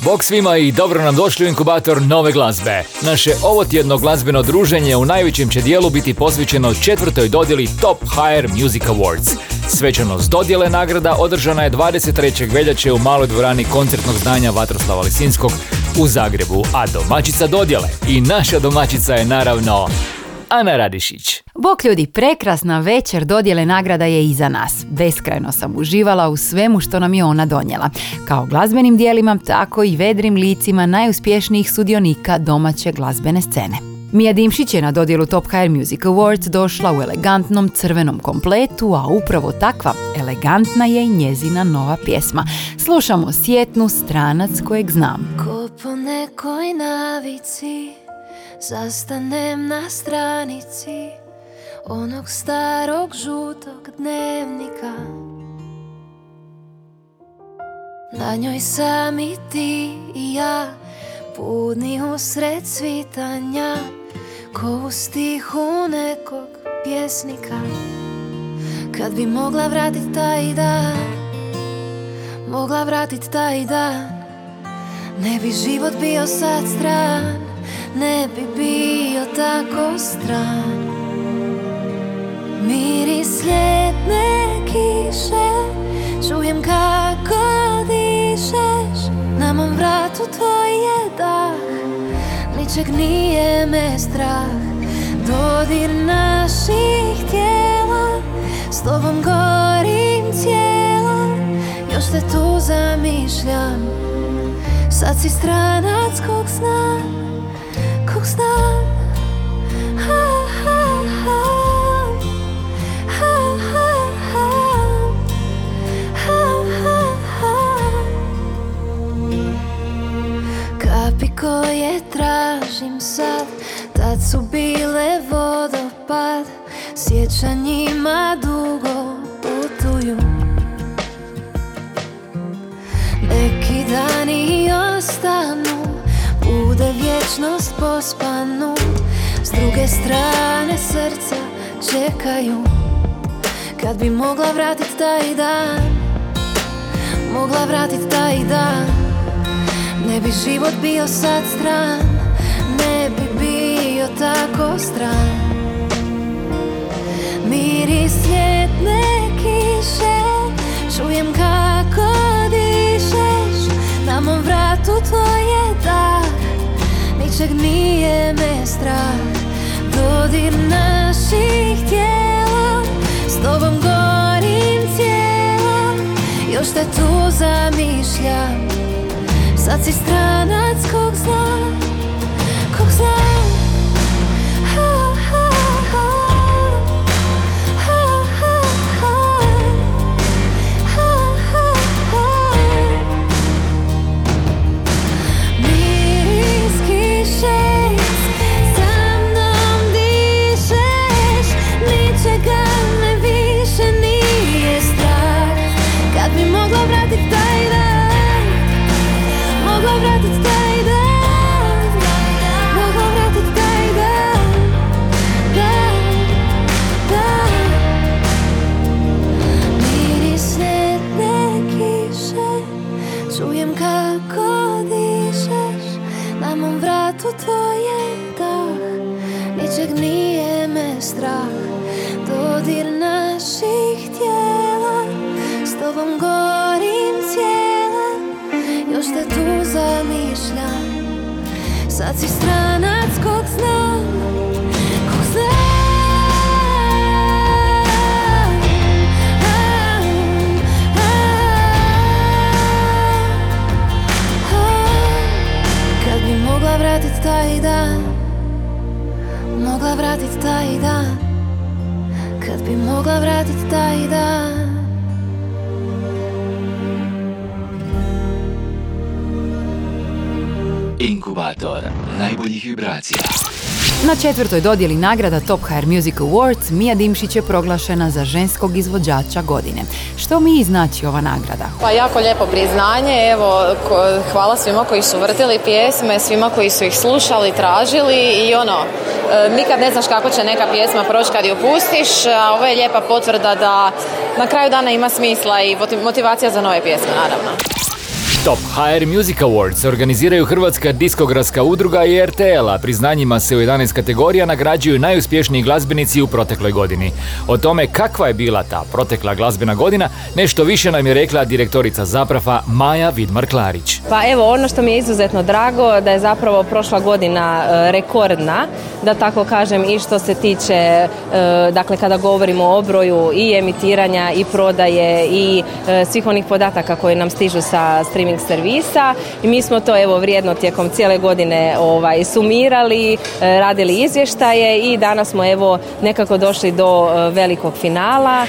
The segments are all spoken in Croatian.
Bog svima i dobro nam došli u inkubator nove glazbe. Naše ovotjedno glazbeno druženje u najvećem će dijelu biti posvećeno četvrtoj dodjeli Top Higher Music Awards. Svečanost dodjele nagrada održana je 23. veljače u maloj dvorani koncertnog zdanja Vatroslava Lisinskog u Zagrebu, a domaćica dodjele i naša domaćica je naravno Ana Radišić. Bok ljudi, prekrasna večer dodjele nagrada je iza nas. Beskrajno sam uživala u svemu što nam je ona donijela. Kao glazbenim dijelima, tako i vedrim licima najuspješnijih sudionika domaće glazbene scene. Mija Dimšić je na dodjelu Top HR Music Awards došla u elegantnom crvenom kompletu, a upravo takva elegantna je i njezina nova pjesma. Slušamo sjetnu stranac kojeg znam. Ko po nekoj navici Zastanem na stranici Onog starog žutog dnevnika. Na njoj sam i ti i ja Puni usred svitanja Ko u stihu nekog pjesnika. Kad bi mogla vratit taj dan Mogla vratit taj dan Ne bi život bio sad stran Ne bi bio tako stran. Miris ljetne kiše Čujem kako dišeš. Na mom vratu tvoj je dah Ničeg nije me strah. Dodir naših tijela S tobom gorim cijela. Još te tu zamišljam Sad si stranac kog znam Kog znam ha, ha, ha. Ha, ha, ha. Ha. Kapi koje tražim sad Tad su bile vodopad Sjećanjima dugo putuju Neki dani ostanu vječnost pospanu. S druge strane srca čekaju. Kad bi mogla vratit taj dan Mogla vratit taj dan. Ne bi život bio sad stran Ne bi bio tako stran. Miris ljetne kiše Čujem kako dišeš. Na mom vratu tvoje dah Ničeg nije me strah. Dodir naših tijela S tobom gorim cijela. Još te tu zamišljam. Sad si stranac kog znam Kog znam četvrtoj dodjeli nagrada Top Hair Music Awards Mija Dimšić je proglašena za ženskog izvođača godine. Što mi znači ova nagrada? Pa jako lijepo priznanje, evo hvala svima koji su vrtili pjesme, svima koji su ih slušali, tražili i ono, e, nikad ne znaš kako će neka pjesma proći kad ju pustiš, a ovo je lijepa potvrda da na kraju dana ima smisla i motivacija za nove pjesme naravno. Top HR Music Awards organiziraju Hrvatska diskografska udruga i RTL, a priznanjima se u 11 kategorija nagrađuju najuspješniji glazbenici u protekloj godini. O tome kakva je bila ta protekla glazbena godina, nešto više nam je rekla direktorica Zaprafa Maja Vidmar-Klarić. Pa evo, ono što mi je izuzetno drago da je zapravo prošla godina e, rekordna, da tako kažem i što se tiče, e, dakle kada govorimo o obroju i emitiranja i prodaje i e, svih onih podataka koji nam stižu sa streaming servisa i mi smo to evo vrijedno tijekom cijele godine ovaj, sumirali, e, radili izvještaje i danas smo evo nekako došli do e, velikog finala.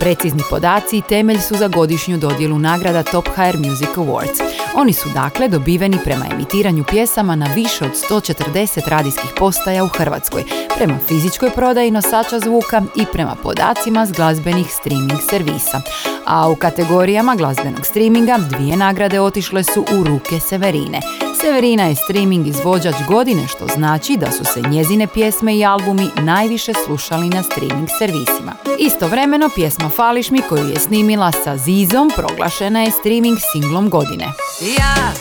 Precizni podaci i temelj su za godišnju dodjelu nagrada Top HR Music Awards. Oni su dakle dobiveni prema emitiranju pjesama na više od 140 radijskih postaja u Hrvatskoj, prema fizičkoj prodaji nosača zvuka i prema podacima s glazbenih streaming servisa. A u kategorijama glazbenog streaminga dvije nagrade otišle su u ruke Severine. Severina je streaming izvođač godine što znači da su se njezine pjesme i albumi najviše slušali na streaming servisima. Istovremeno pjesma Fališ mi koju je snimila sa Zizom proglašena je streaming singlom godine. Ja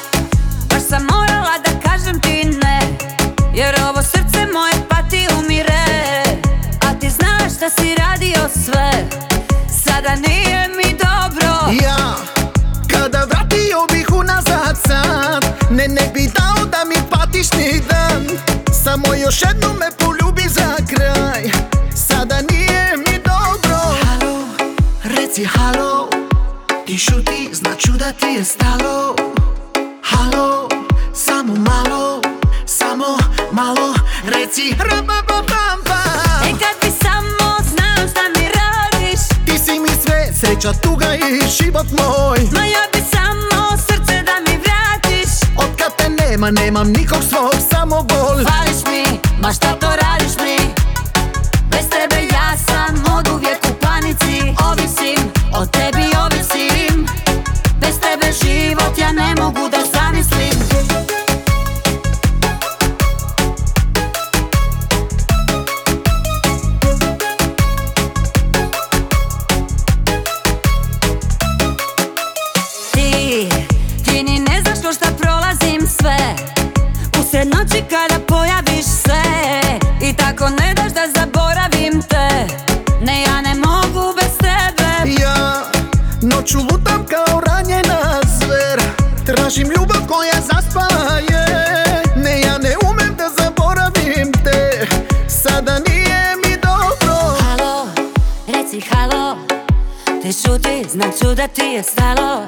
baš sam morala da kažem ti ne Jer ovo srce moje pati umire A ti znaš da si radio sve Sada nije mi dobro Ja kada vratio bih unazad sad Ne ne bi dao da mi patiš ni dan. Samo još jednu me poljubi za kraj. Sada nije mi dobro. Halo, reci halo. Ti šuti, znači da ti je stalo. Halo, samo malo, samo malo. Reci rabababam E kad bi samo znao šta mi radiš. Ti si mi sve, sreća, tuga i život moj. Ma ja nema, nemam nikog svog, samo bol Fališ mi, ma šta to radiš znači da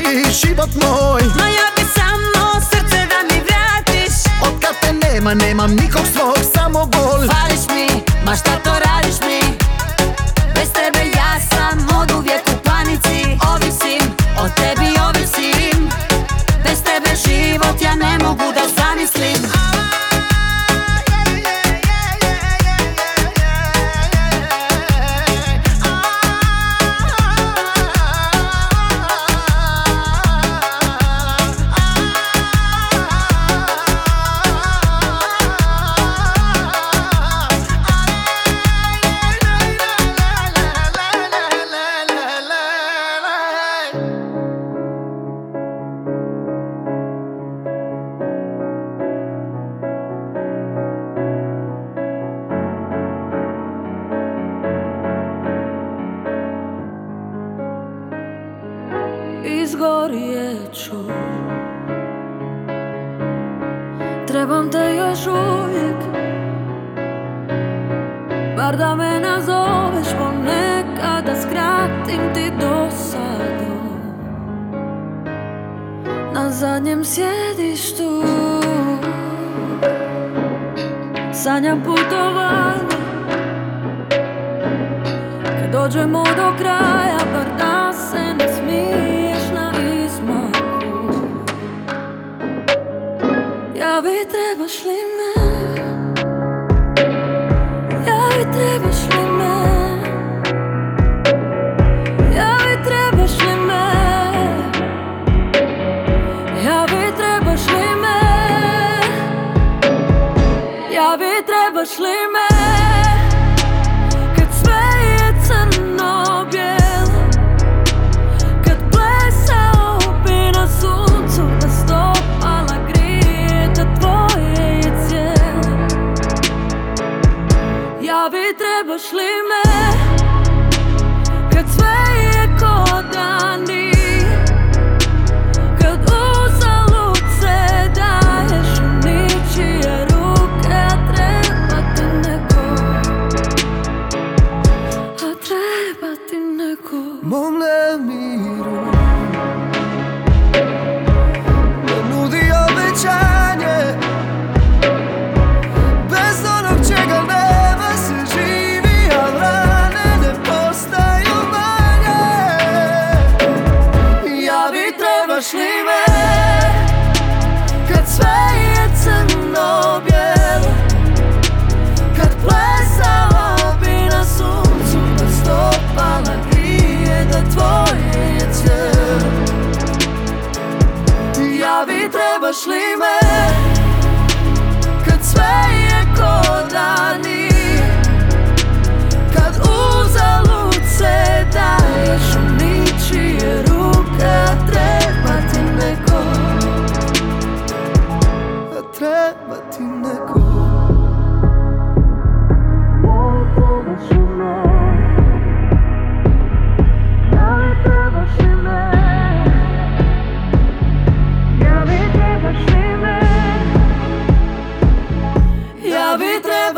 i život moj. Ma ja bi samo srce da mi vratiš. Od kad te nema, nemam nikog svog, samo bol Fališ mi, ma šta to radiš mi? Bez tebe ja sam od uvijek u panici. Ovisim, od tebi ovisim Bez tebe život ja ne mogu da zamislim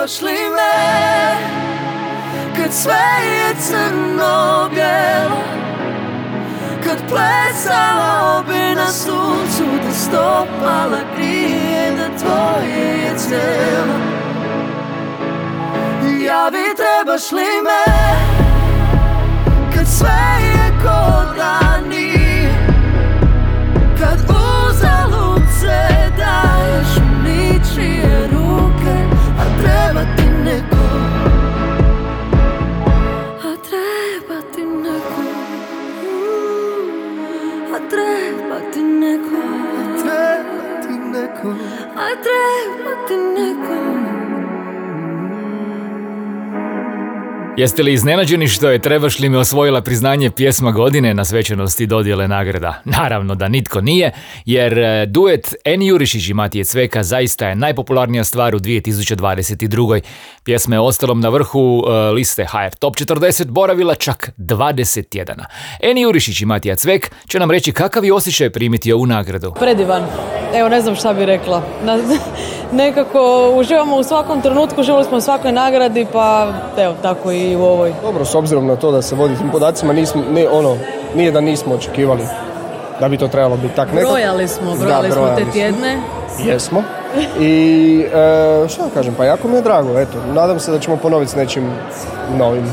trebaš li me? Kad sve je crno bijelo Kad plesala bi na suncu Da stopala grije Da tvoje je cijelo. Ja bi trebaš li me? Kad sve je ko Jeste li iznenađeni što je Trebaš li me osvojila priznanje pjesma godine na svečanosti dodjele nagrada? Naravno da nitko nije, jer e, duet Eni Jurišić i Matije Cveka zaista je najpopularnija stvar u 2022. Pjesma je ostalom na vrhu e, liste HR Top 40 boravila čak 20 tjedana. Eni Jurišić i Matija Cvek će nam reći kakav je osjećaj primiti ovu nagradu. Predivan. Evo, ne znam šta bi rekla. Nekako uživamo u svakom trenutku, uživali smo u svakoj nagradi, pa evo, tako i u ovoj. Dobro, s obzirom na to da se vodi tim podacima, nismo, ne, ono, nije da nismo očekivali da bi to trebalo biti tak nekako. Brojali smo, Da, brojali smo brojali te smo. tjedne. Jesmo. I e, šta kažem, pa jako mi je drago, eto, nadam se da ćemo ponoviti s nečim novim.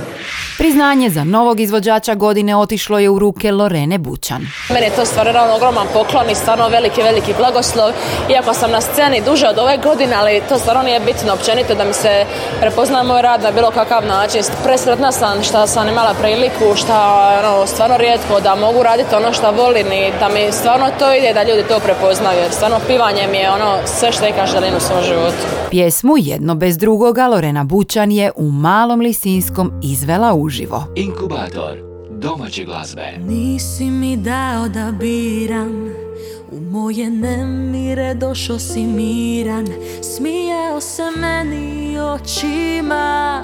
Priznanje za novog izvođača godine otišlo je u ruke Lorene Bućan. Meni je to stvarno ogroman poklon i stvarno veliki, veliki blagoslov. Iako sam na sceni duže od ove godine, ali to stvarno nije bitno općenito da mi se prepozna moj rad na bilo kakav način. Presretna sam što sam imala priliku, što ono, stvarno rijetko da mogu raditi ono što volim i da mi stvarno to ide da ljudi to prepoznaju. Stvarno pivanje mi je ono sve što ikad želim u svom životu. Pjesmu Jedno bez drugoga Lorena Bućan je u Malom Lisinskom izvela uživo. Inkubator domaće glazbe. Nisi mi dao da biram U moje nemire došao si miran Smijao se meni očima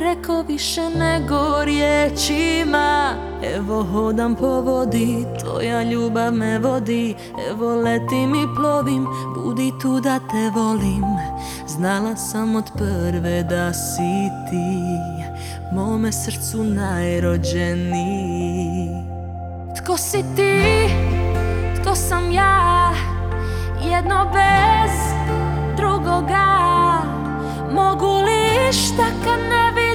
Reko više nego riječima. Evo hodam po vodi, tvoja ljubav me vodi. Evo letim i plovim, budi tu da te volim. Znala sam od prve da si ti Mome srcu najrođeniji. Tko si ti, tko sam ja? Jedno bez drugoga. Mogu li šta kad ne vidim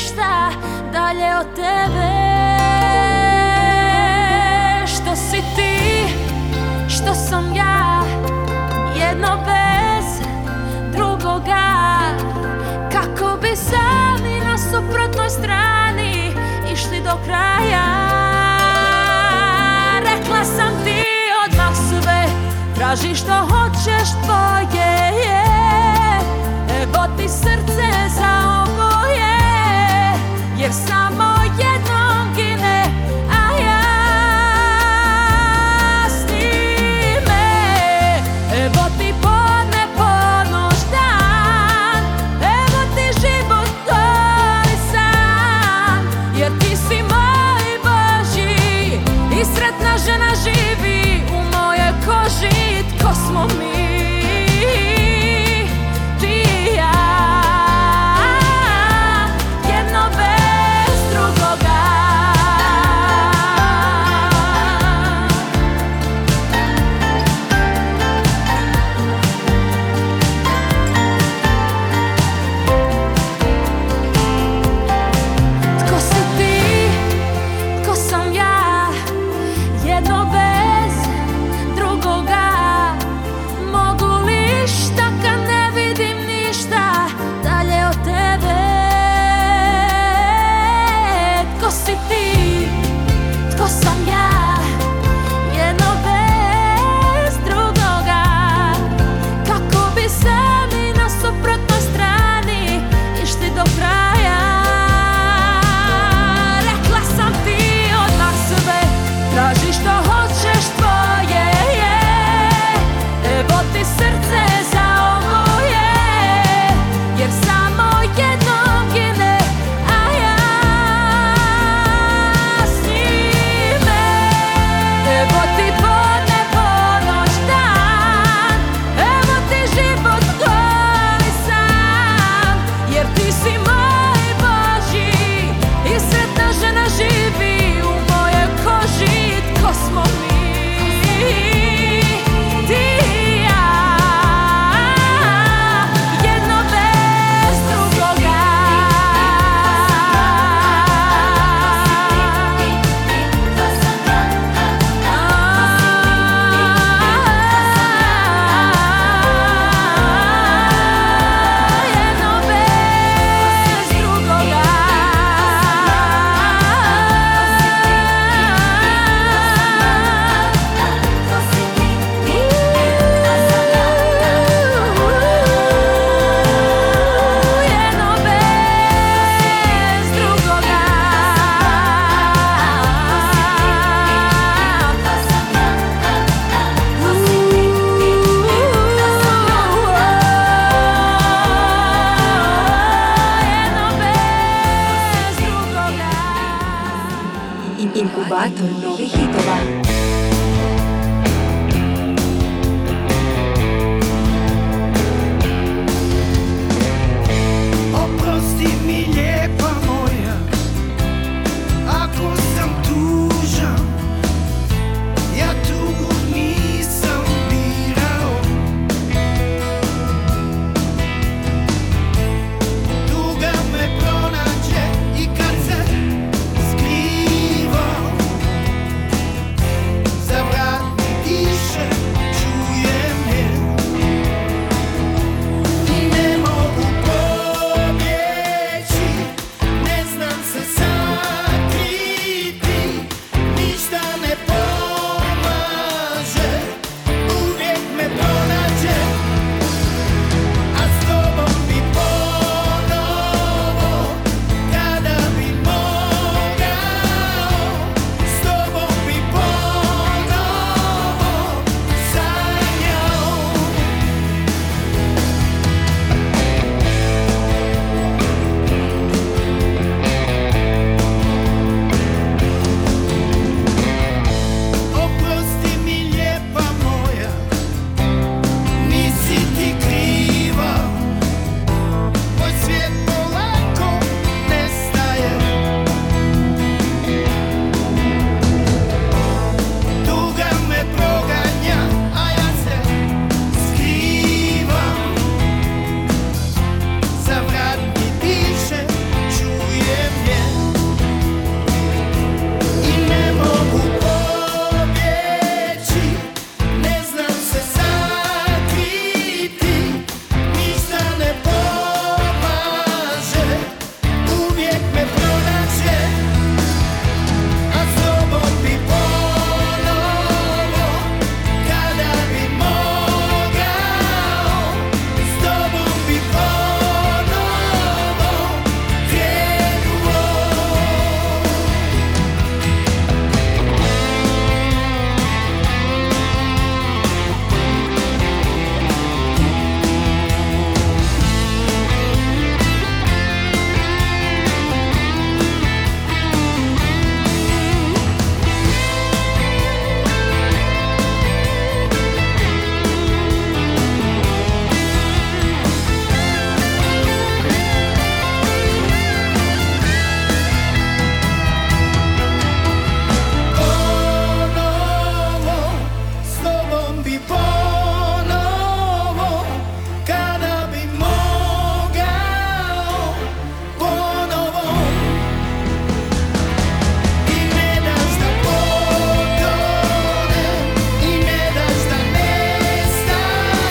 ništa Dalje od tebe. Što si ti, što sam ja Jedno bez drugoga. Kako bi sami na suprotnoj strani Išli do kraja. Rekla sam ti odmah sve Traži što hoćeš tvoje je. Evo ti srce za Jer samo jednom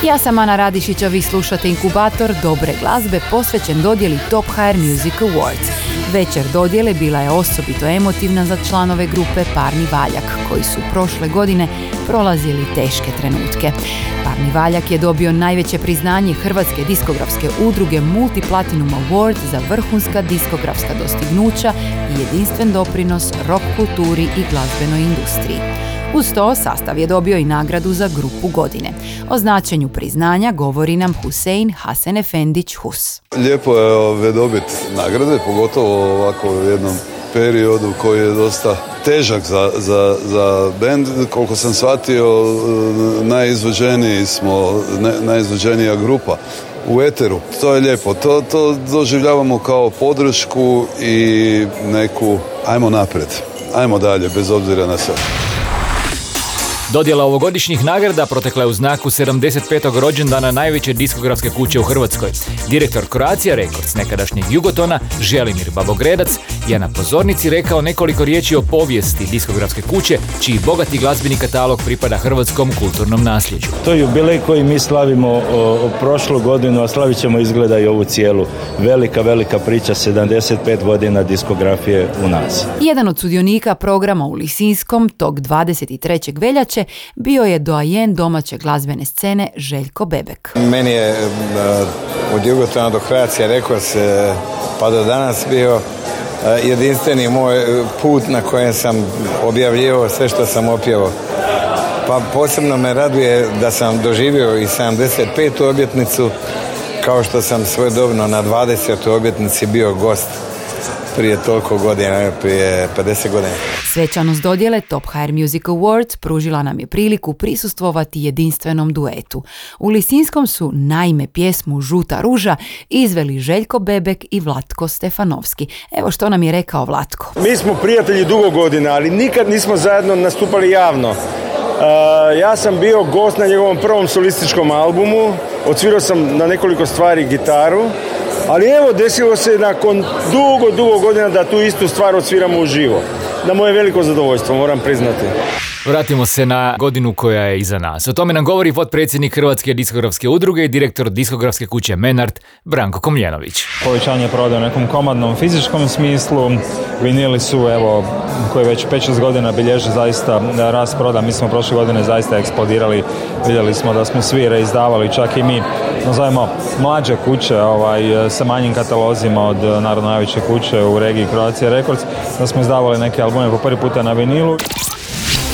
Ja sam Ana Radišića, vi slušate inkubator dobre glazbe posvećen dodjeli Top HR Music Awards. Večer dodjele bila je osobito emotivna za članove grupe Parni Valjak, koji su prošle godine prolazili teške trenutke. Parni Valjak je dobio najveće priznanje Hrvatske diskografske udruge Multiplatinum Award za vrhunska diskografska dostignuća i jedinstven doprinos rock kulturi i glazbenoj industriji. Uz to sastav je dobio i nagradu za grupu godine. O značenju priznanja govori nam Husein Hasan Efendić Hus. Lijepo je ove, dobiti nagrade, pogotovo ovako u jednom periodu koji je dosta težak za, za, za band. Koliko sam shvatio, najizvođeniji smo, najizvođenija grupa u eteru. To je lijepo. To, to doživljavamo kao podršku i neku ajmo naprijed. Ajmo dalje, bez obzira na sve. Dodjela ovogodišnjih nagrada protekla je u znaku 75. rođendana najveće diskografske kuće u Hrvatskoj. Direktor Croatia Records nekadašnjeg Jugotona, Želimir Babogredac, je na pozornici rekao nekoliko riječi o povijesti diskografske kuće, čiji bogati glazbeni katalog pripada hrvatskom kulturnom nasljeđu. To je jubilej koji mi slavimo o, o prošlu godinu, a slavit ćemo izgleda i ovu cijelu. Velika, velika priča, 75 godina diskografije u nas. Jedan od sudionika programa u Lisinskom tog 23. veljače bio je doajen domaće glazbene scene Željko Bebek. Meni je e, od Jugotona do Croatia Records e, pa do danas bio e, jedinstveni moj put na kojem sam objavljivao sve što sam opjevao. Pa posebno me raduje da sam doživio i 75. objetnicu kao što sam svojedobno na 20. objetnici bio gost prije toliko godina, prije 50 godina. Svečanost dodjele Top HR Music Awards pružila nam je priliku prisustvovati jedinstvenom duetu. U Lisinskom su naime pjesmu Žuta ruža izveli Željko Bebek i Vlatko Stefanovski. Evo što nam je rekao Vlatko. Mi smo prijatelji dugo godina, ali nikad nismo zajedno nastupali javno. Ja sam bio gost na njegovom prvom solističkom albumu, odsvirao sam na nekoliko stvari gitaru, ali evo, desilo se nakon dugo, dugo godina da tu istu stvar odsviramo uživo. Na moje veliko zadovoljstvo, moram priznati. Vratimo se na godinu koja je iza nas. O tome nam govori potpredsjednik Hrvatske diskografske udruge i direktor diskografske kuće Menard, Branko Komljenović. Povećanje prodaje u nekom komadnom fizičkom smislu. Vinili su, evo, koji već 5-6 godina bilježe zaista rast proda. Mi smo prošle godine zaista eksplodirali. Vidjeli smo da smo svi reizdavali, čak i mi, nazovemo, mlađe kuće ovaj, sa manjim katalozima od narodno najveće kuće u regiji Croatia Records, da smo izdavali neke albume po prvi puta na vinilu.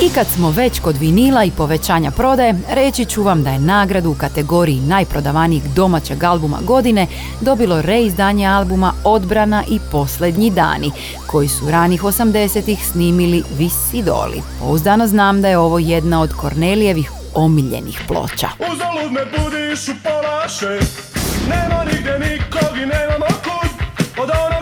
I kad smo već kod vinila i povećanja prodaje, reći ću vam da je nagradu u kategoriji najprodavanijih domaćeg albuma godine dobilo reizdanje albuma Odbrana i Posljednji dani, koji su ranih 80-ih snimili Visi Doli. Pouzdano znam da je ovo jedna od Kornelijevih omiljenih ploča. Uzalud me budiš u pola šest, nema nigdje nikog i nemamo kud, od onoga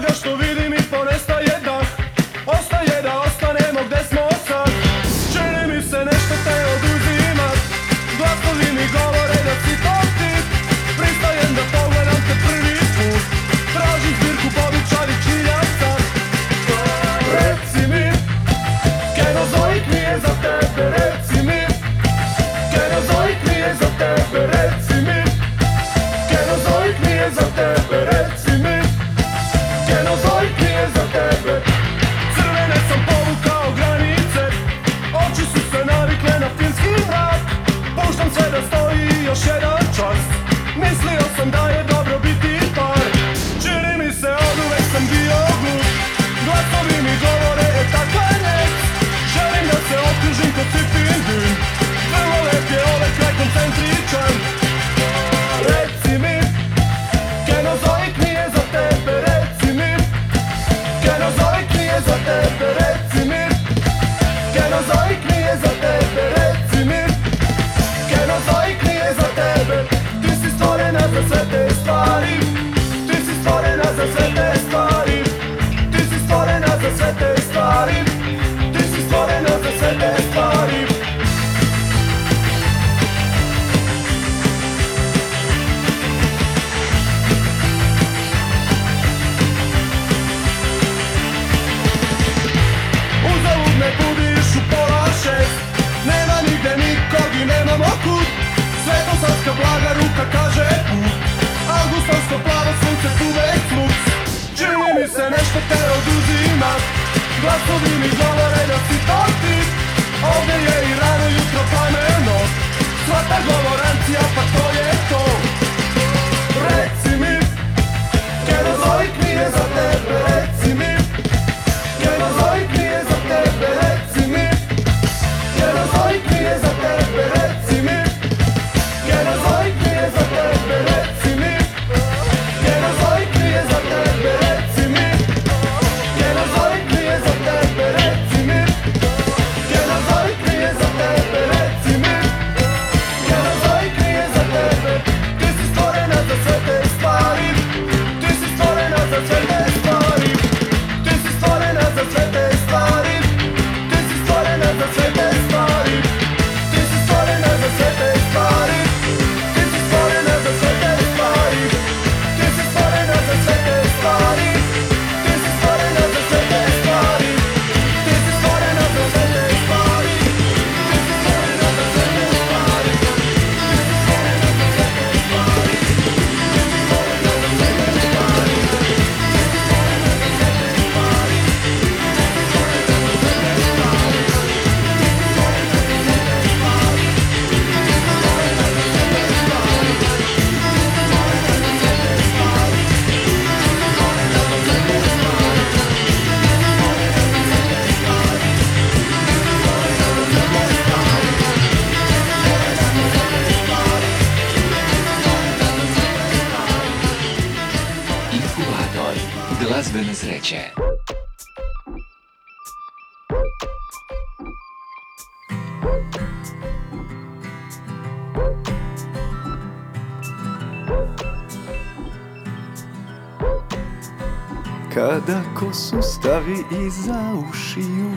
Sustavi stavi iza ušiju.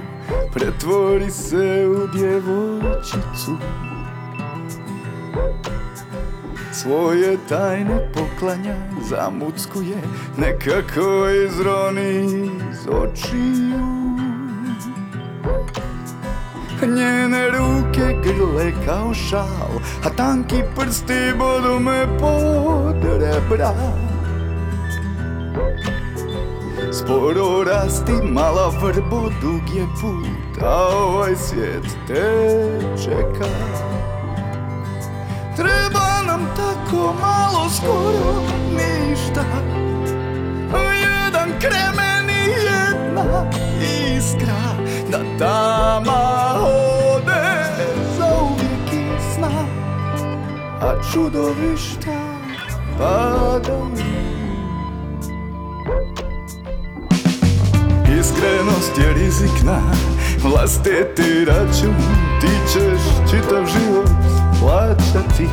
Pretvori se u djevojčicu. Svoje tajne poklanja zamuckuje Nekako izroni iz očiju. Njene ruke grle kao šal A tanki prsti bodu me pod rebra. Sporo rasti mala vrbo, dug je put, a ovaj svijet te čeka. Treba nam tako malo, skoro ništa, jedan kremen i jedna iskra, da tama ode za uvijek i sna, a čudovišta padaju. Iskrenost je rizikna Vlastiti račun. Ti ćeš čitav život plaćati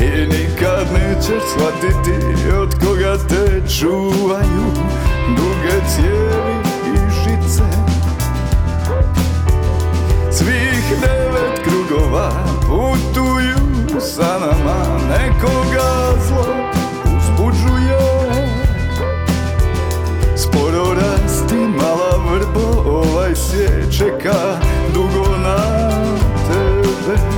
I nikad nećeš shvatiti Od koga te čuvaju Duge cijeli i žice. Svih devet krugova Putuju sa nama Nekoga zlo. vrbo ovaj svijet čeka dugo na tebe.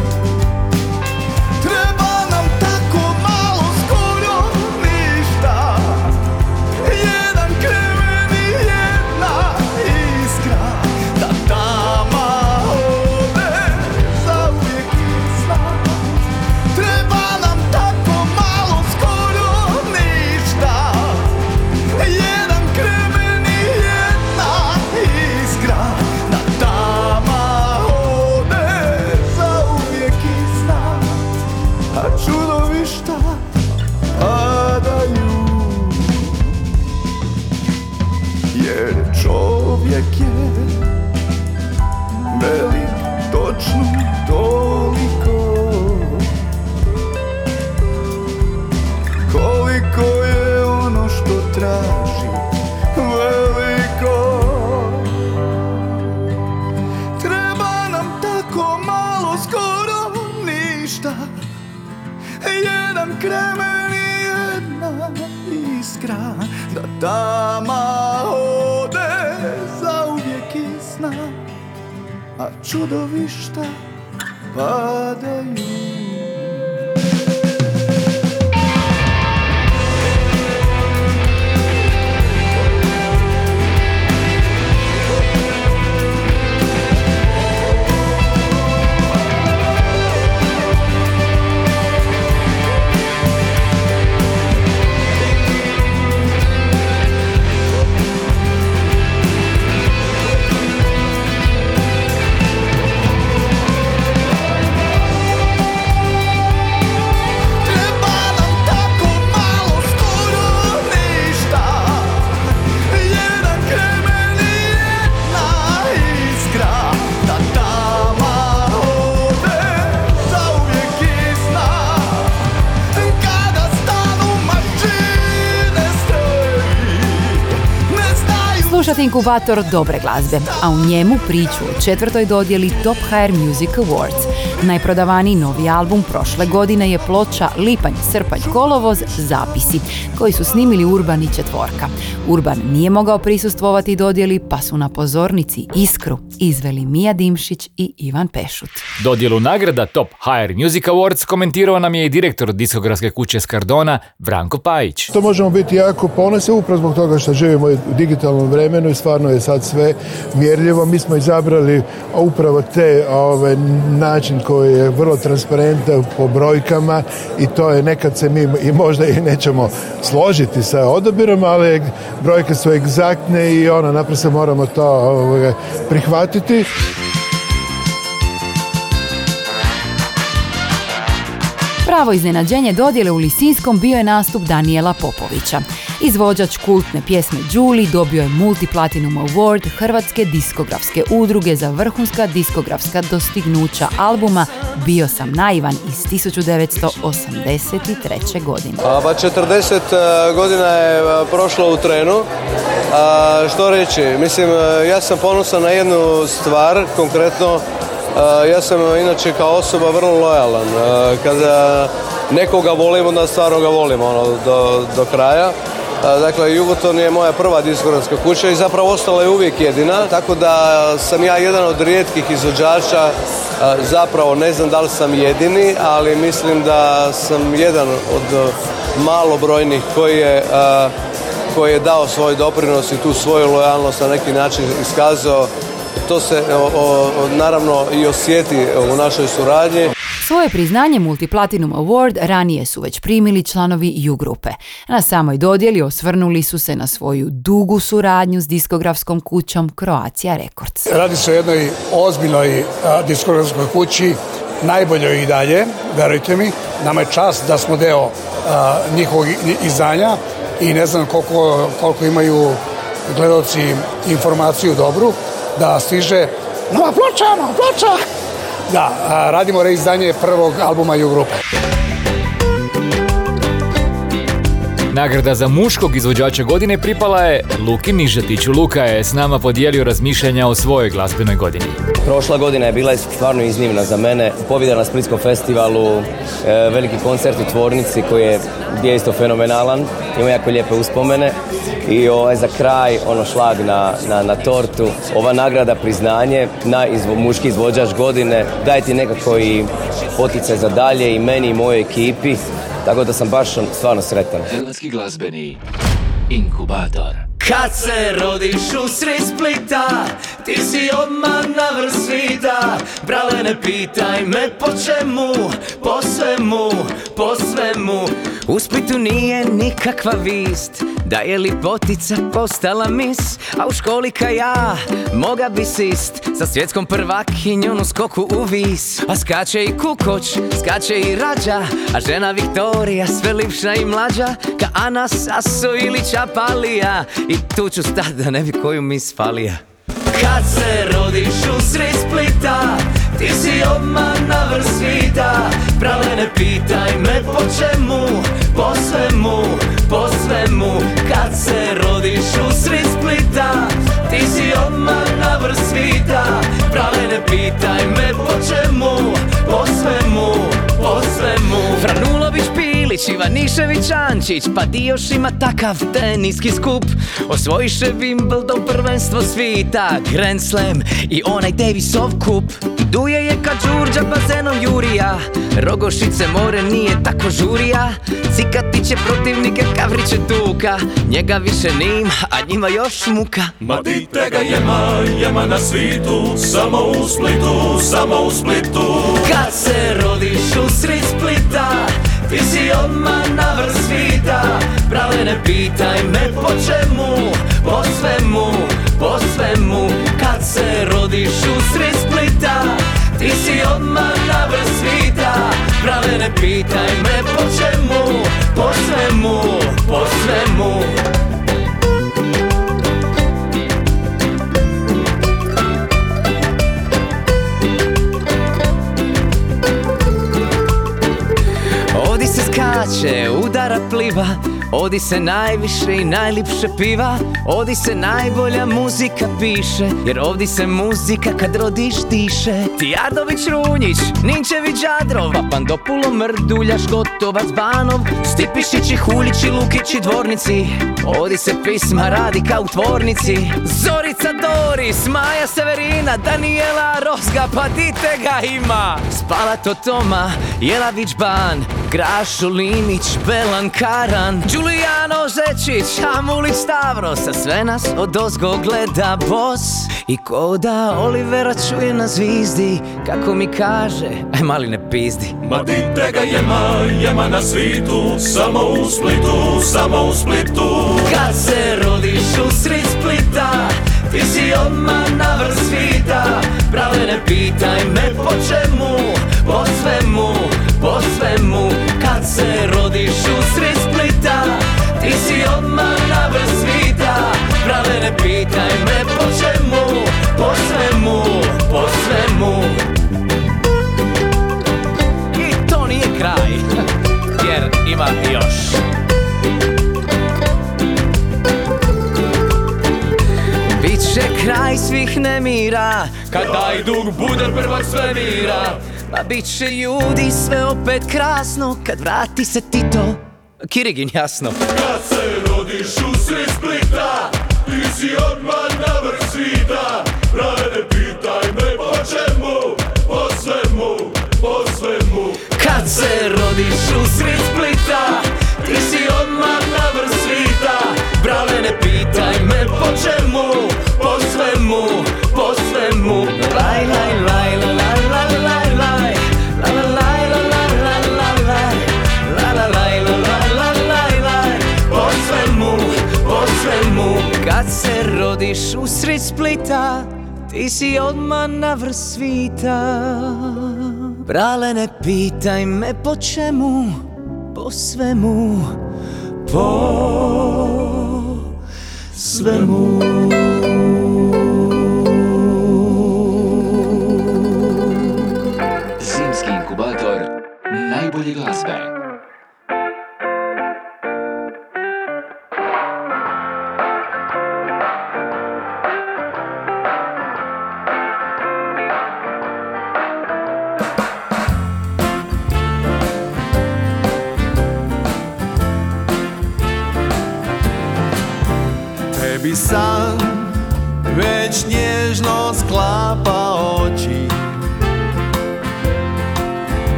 Slušate inkubator dobre glazbe, a u njemu priču o četvrtoj dodjeli Top HR Music Awards. Najprodavaniji novi album prošle godine je ploča Lipanj, Srpanj, Kolovoz, Zapisi, koji su snimili Urban i Četvorka. Urban nije mogao prisustvovati dodjeli, pa su na pozornici Iskru izveli Mija Dimšić i Ivan Pešut. Dodjelu nagrada Top HR Music Awards komentirao nam je i direktor diskografske kuće Skardona Branko Pajić. To možemo biti jako ponosni upravo zbog toga što živimo u digitalnom vremenu i stvarno je sad sve mjerljivo. Mi smo izabrali upravo te ove, način koji je vrlo transparentan po brojkama i to je nekad se mi i možda i nećemo složiti sa odabirom, ali brojke su egzaktne i ono naprosto moramo to prihvatiti. Pravo iznenađenje dodjele u Lisinskom bio je nastup Daniela Popovića. Izvođač kultne pjesme Julie dobio je Multiplatinum Award Hrvatske diskografske udruge za vrhunska diskografska dostignuća albuma Bio sam naivan iz 1983. godine. Pa 40 e, godina je e, prošlo u trenu. A, što reći? Mislim, e, ja sam ponosan na jednu stvar, konkretno ja sam inače kao osoba vrlo lojalan. Kada nekoga volim, onda stvarno ga volim ono, do, do kraja. Dakle, Jugoton je moja prva diskografska kuća i zapravo ostala je uvijek jedina, tako da sam ja jedan od rijetkih izvođača, zapravo ne znam da li sam jedini, ali mislim da sam jedan od malobrojnih koji je, koji je dao svoj doprinos i tu svoju lojalnost na neki način iskazao to se naravno i osjeti u našoj suradnji. Svoje priznanje Multiplatinum Award ranije su već primili članovi U grupe. Na samoj dodjeli osvrnuli su se na svoju dugu suradnju s diskografskom kućom Croatia Records. Radi se o jednoj ozbiljnoj diskografskoj kući, najboljoj i dalje, verujte mi. Nama je čast da smo deo njihovog izdanja i ne znam koliko, koliko imaju gledalci informaciju dobru da stiže nova ploča, nova ploča. Da, radimo reizdanje prvog albuma U Nagrada za muškog izvođača godine pripala je Luki Nižetiću. Luka je s nama podijelio razmišljanja o svojoj glazbenoj godini. Prošla godina je bila stvarno iznimna za mene. Pobjeda na Splitskom festivalu, e, veliki koncert u tvornici koji je, gdje je isto fenomenalan. Ima jako lijepe uspomene. I ovaj, za kraj, ono šlag na, na, na tortu. Ova nagrada priznanje, na izvo, muški izvođač godine. Daje ti nekako i poticaj za dalje i meni i mojoj ekipi. Tako da sam baš stvarno sretan. Hrvatski glazbeni inkubator. Kad se rodiš u sred Splita Ti si odmah na vrh svita Brale ne pitaj me po čemu Po svemu, po svemu. U Splitu nije nikakva vist Da je li potica postala mis A u školi ka ja Moga bi sist. Sa svjetskom prvakinjom u skoku u vis. A skače i kukoć, skače i rađa A žena Viktorija sve lipša i mlađa Ka Ana Saso ili Čapalija. I tu ću stat da ne bi koju mi spalija Kad se rodiš u sred Splita Ti si odmah na vrh Prale ne pitaj me po čemu Po svemu, po svemu. Kad se rodiš u sred Splita Ti si odmah na vrh svita. Prale ne pitaj me Ivanišević Ančić Pa di još ima takav teniski skup. Osvojiše Wimbledon prvenstvo svita Grand Slam i onaj Davisov kup. Duje je kad Đurđa bazenom Jurija Rogošice more nije tako žurija. Cikati će protivnike Kavriće Duka Njega više nima, a njima još muka. Ma di ga jema, jema na svitu Samo u Splitu, samo u Splitu. Kad se rodiš u sred Splita Ti si odmah na vrh svita Brale ne pitaj me po čemu Po svemu, po svemu. Kad se rodiš u sred Splita Ti si odmah na vrh svita Brale ne pitaj me po čemu Po svemu, po svemu Skače, udara pliva Odi se najviše i najlipše piva Odi se najbolja muzika piše Jer ovdje se muzika kad rodiš diše Tijardović Runjić, Ninčević Đadrov Papandopulo Mrduljaš Gotovac Banov Stipišići Huljići Lukići Dvornici. Odi se pisma radi kao u tvornici. Zorica Doris, Maja Severina Daniela Rozga, pa dite ga ima? Spalato Toma, Jelavić Ban Grašo Linić, Belan Karan Giuliano Zečić, Amulić Stavros A sve nas od ozgo gleda bos. I ko da Olivera čuje na zvizdi Kako mi kaže, aj mali ne pizdi. Ma dite ga jema, jema na svitu Samo u Splitu, samo u Splitu. Kad se rodiš u sred Splita Ti si odmah na vrh svita. Prave ne pitaj me po čemu Po svemu, po svemu. Kad se rodiš u sred Splita Ti si odmah na vrh svita. Prave ne pitaj me po čemu Po svemu, po svemu. I to nije kraj Jer ima još. Biće kraj svih nemira Kad taj dug bude prvak svemira Pa bit će ljudi sve opet krasno Kad vrati se Tito Kirigin jasno. Kad se rodiš u sred Splita Ti si odmah na vrh svita. Prave ne pitaj me po čemu? Po svemu, po svemu. Kad se rodiš u sred Splita Ti si odmah na vrh svita. Brale ne pitaj me po čemu? Po svemu, po svemu. Laj, laj, laj, laj, laj, Kad se rodiš u sred Splita Ti si odmah na vrh svita. Brale ne pitaj me po čemu Po svemu Po svemu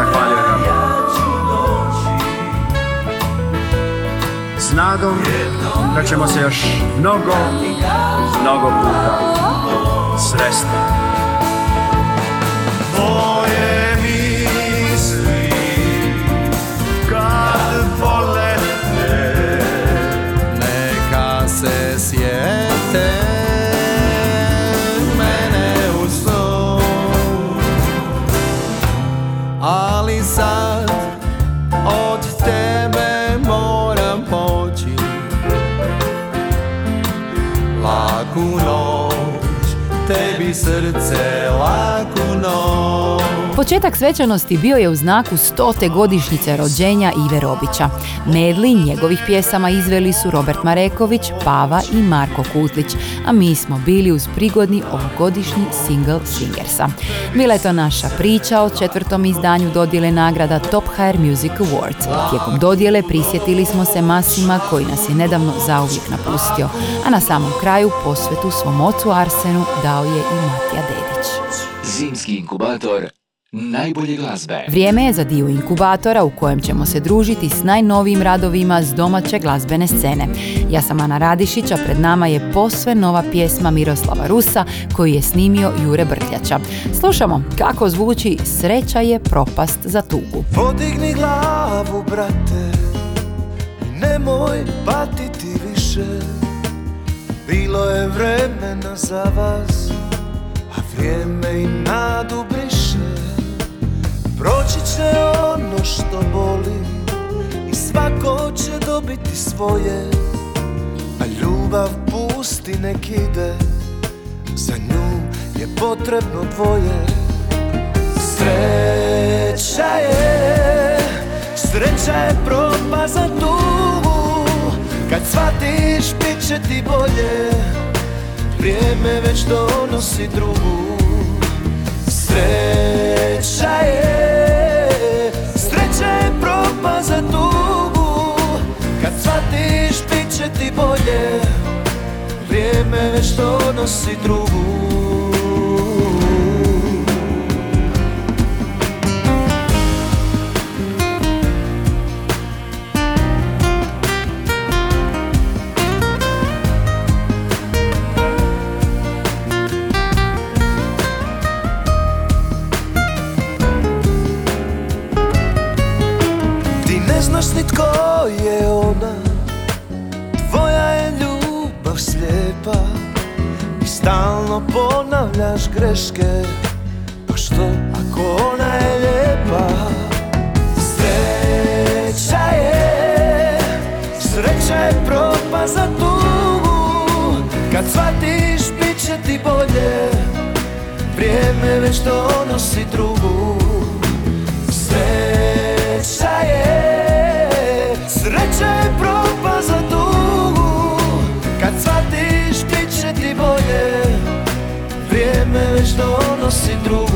zahvaljujem vam. S nadom da ćemo se još mnogo, mnogo puta sresti. Početak svečanosti bio je u znaku stote godišnjice rođenja Ive Robića. Medli njegovih pjesama izveli su Robert Mareković, Pava i Marko Kutlić, a mi smo bili uz prigodni ovogodišnji single Singersa. Bila je to naša priča o četvrtom izdanju dodjele nagrada Top HR Music Awards. Tijekom dodjele prisjetili smo se Masima koji nas je nedavno zauvijek napustio, a na samom kraju posvetu svom ocu Arsenu dao je i Matija Dedić. Zimski inkubator najbolje glazbe. Vrijeme je za dio inkubatora u kojem ćemo se družiti s najnovijim radovima s domaće glazbene scene. Ja sam Ana Radišić, a pred nama je posve nova pjesma Miroslava Rusa koju je snimio Jure Brkljača. Slušamo kako zvuči Sreća je propast za tugu. Podigni glavu, brate Nemoj patiti više Bilo je vremena za vas A vrijeme i nadu će ono što boli I svako će dobiti svoje. A ljubav pusti nek ide Za nju je potrebno dvoje. Sreća je Sreća je propa za tugu. Kad shvatiš bit će ti bolje. Vrijeme već donosi drugu. Sreća je Je propa za tugu. Kad shvatiš bit će ti bolje. Vrijeme već donosi drugu stalno ponavljaš greške. Pa što ako ona je lijepa? Sreća je Sreća je propa za tugu. Kad shvatiš bit će ti bolje. Vrijeme već donosi drugu donosi drugu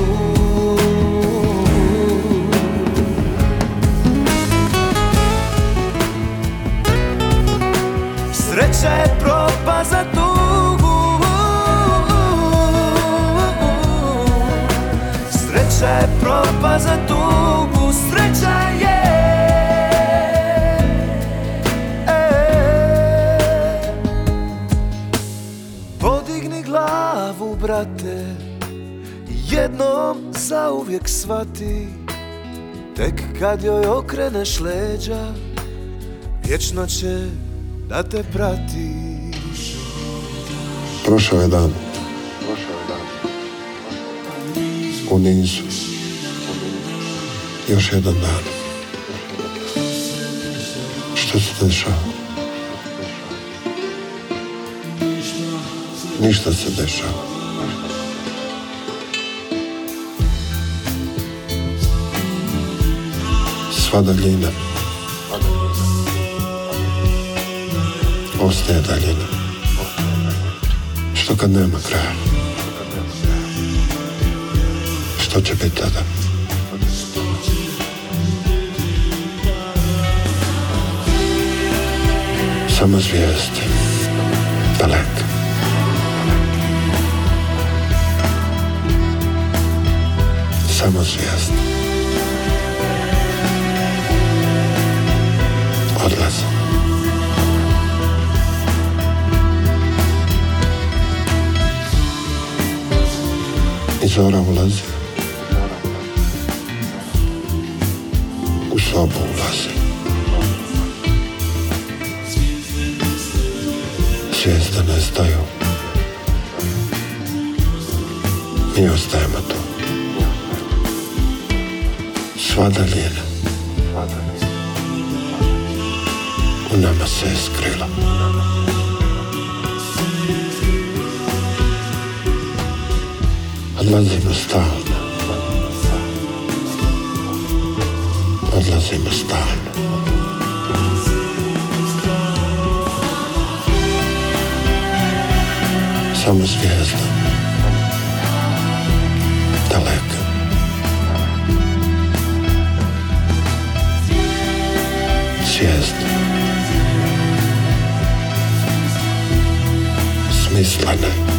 zauvijek svati Tek kad joj okreneš leđa Vječno će da te prati Prošao je dan. U nizu. Još jedan dan. Što se dešava? Ništa se dešava. Sva daljina. Ostaje daljina. Što kad nema kraja? Što će biti tada? Samo zvijezde. Daleko. Samo zvijezde. I zora ulazi. U sobu ulazi. Zvijezde nestaju. Mi ostajemo tu. Sva daljina. U nama se je skrila. Odlazimo stalno. Odlazimo stalno. Samo zvijezda. Daleka. Zvijezda. Smislene. Tuga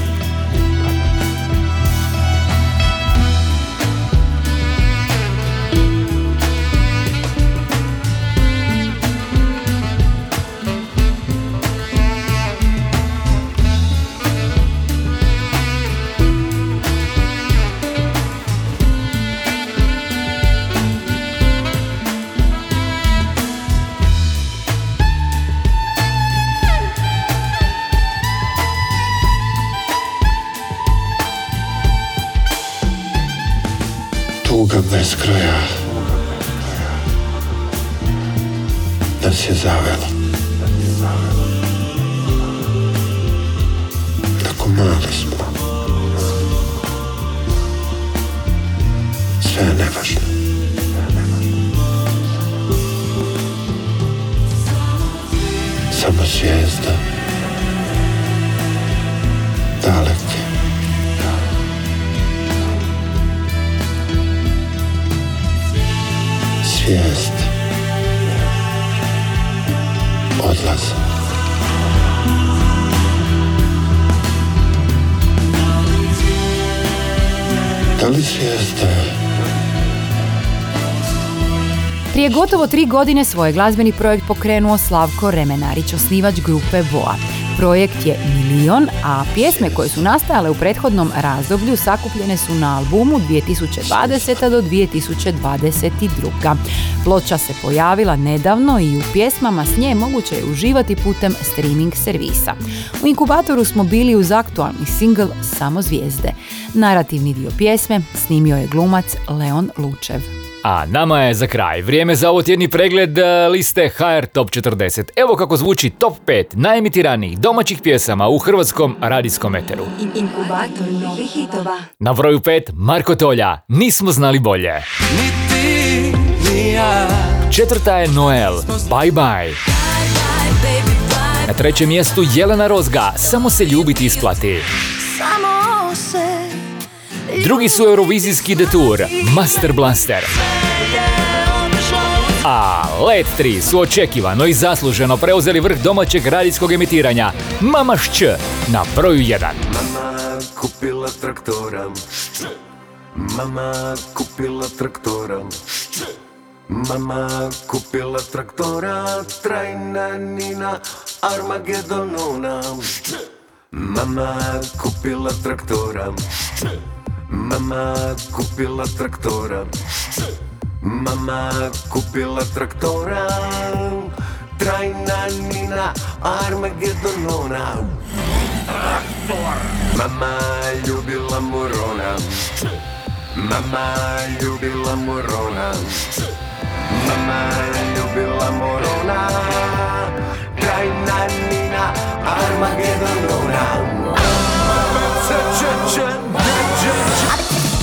Prije gotovo tri godine svoj glazbeni projekt pokrenuo Slavko Remenarić, osnivač grupe Voa. Projekt je Milion, a pjesme koje su nastajale u prethodnom razdoblju sakupljene su na albumu 2020. do 2022. Ploča se pojavila nedavno i u pjesmama s nje moguće je uživati putem streaming servisa. U inkubatoru smo bili uz aktualni singl Samo zvijezde. Narativni dio pjesme snimio je glumac Leon Lučev. A nama je za kraj vrijeme za ovo tjedni pregled e, liste HR Top 40. Evo kako zvuči Top 5 najemitiranijih domaćih pjesama u hrvatskom radijskom eteru. Inkubator novih hitova. Na broju 5 Marko Tolja, Nismo znali bolje. Četvrta je Noel, Bye Bye. Na trećem mjestu Jelena Rozga, Samo se ljubiti isplati. Samo se Drugi su Eurovizijski detour, Master Blaster. A Let 3 su očekivano i zasluženo preuzeli vrh domaćeg radijskog emitiranja, Mama Šć, na broju 1. Mama kupila traktora Mama kupila traktora Mama kupila traktora Trajna Nina Armagedonona. Mama kupila traktora Mama kupila traktora Mama kupila traktora. Trajna Nina Armagedonona. Mama ljubila morona. Mama ljubila morona. Mama ljubila morona. Trajna Nina Armagedonona. Onaj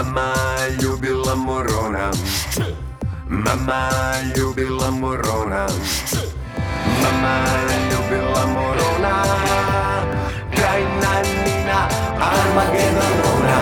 Mama ljubila morona. Mama ljubila morona. Mama ljubila morona. Trajna Nina Armagedonona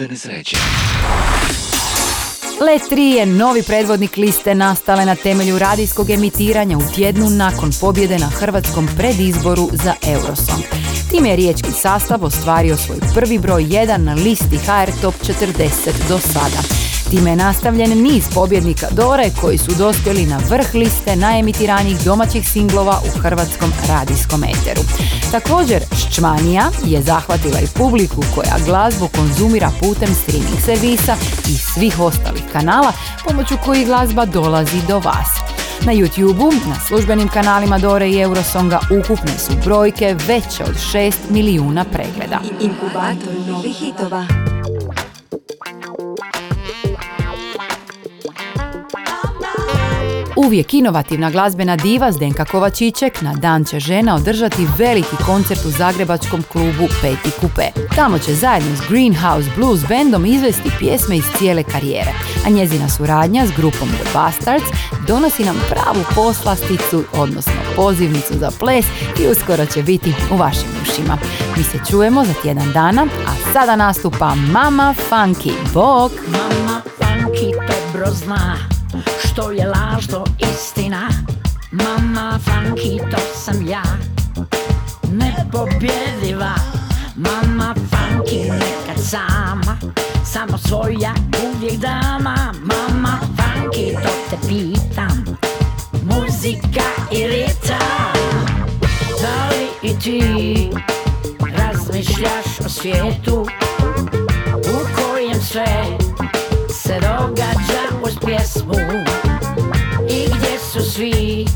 glazbene sreće. Let 3 je novi predvodnik liste nastale na temelju radijskog emitiranja u tjednu nakon pobjede na hrvatskom predizboru za Eurosong. Time je riječki sastav ostvario svoj prvi broj 1 na listi HR Top 40 do sada. Time je nastavljen niz pobjednika Dore koji su dospjeli na vrh liste najemitiranijih domaćih singlova u hrvatskom radijskom eteru. Također, Ščmanija je zahvatila i publiku koja glazbu konzumira putem streaming servisa i svih ostalih kanala pomoću kojih glazba dolazi do vas. Na YouTube-u, na službenim kanalima Dore i Eurosonga ukupne su brojke veće od 6 milijuna pregleda. Inkubator novih hitova. Uvijek inovativna glazbena diva Zdenka Kovačićek na dan će žena održati veliki koncert u zagrebačkom klubu Peti Kupe. Tamo će zajedno s Greenhouse Blues bandom izvesti pjesme iz cijele karijere, a njezina suradnja s grupom The Bastards donosi nam pravu poslasticu, odnosno pozivnicu za ples i uskoro će biti u vašim ušima. Mi se čujemo za tjedan dana, a sada nastupa Mama Funky. Bok! Mama Funky dobro zna što je laž to istina. Mama Funky to sam ja. Nepobjediva. Mama Funky nekad sama. Samo svoja uvijek dama. Mama Funky to te pitam. Muzika i ritam. Da li i ti razmišljaš o svijetu U kojem sve tree.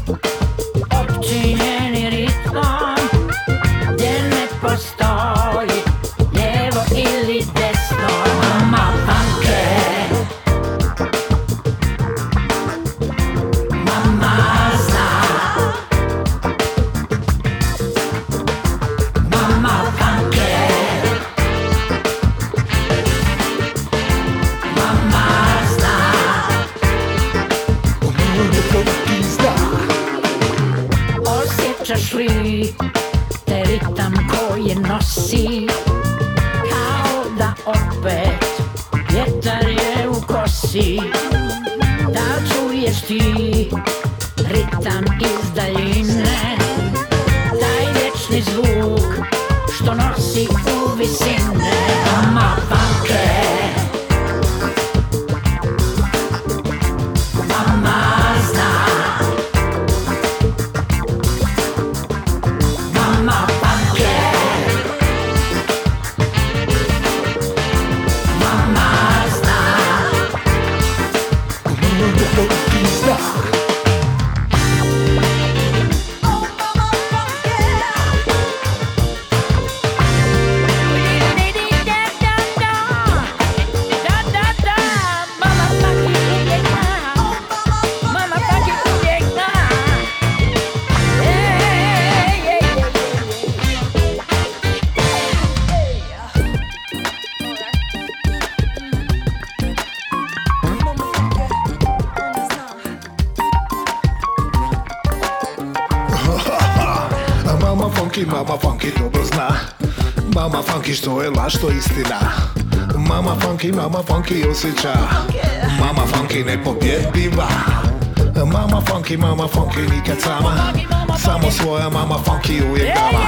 Funky što je laž, to istina. Mama funky, mama funky osjeća. Mama funky nepobjediva. Mama funky, mama funky nikad sama. Samo svoja mama funky uvijek dama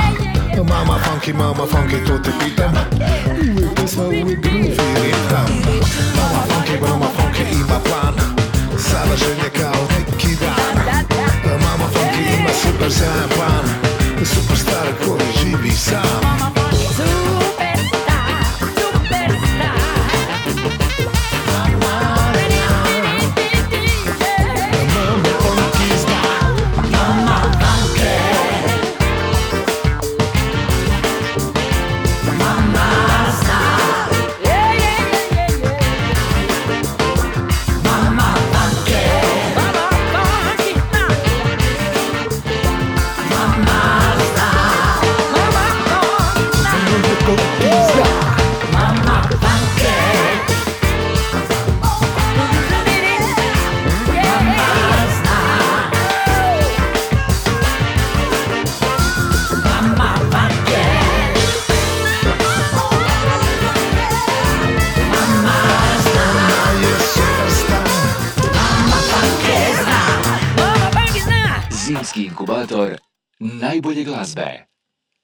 Mama funky, mama funky, to te pitam. Uvijek pesma, uvijek groove i ritam Mama funky, mama funky ima plan. Sada ženje kao neki dan. Mama funky ima super sjajan plan. Superstar koji živi sam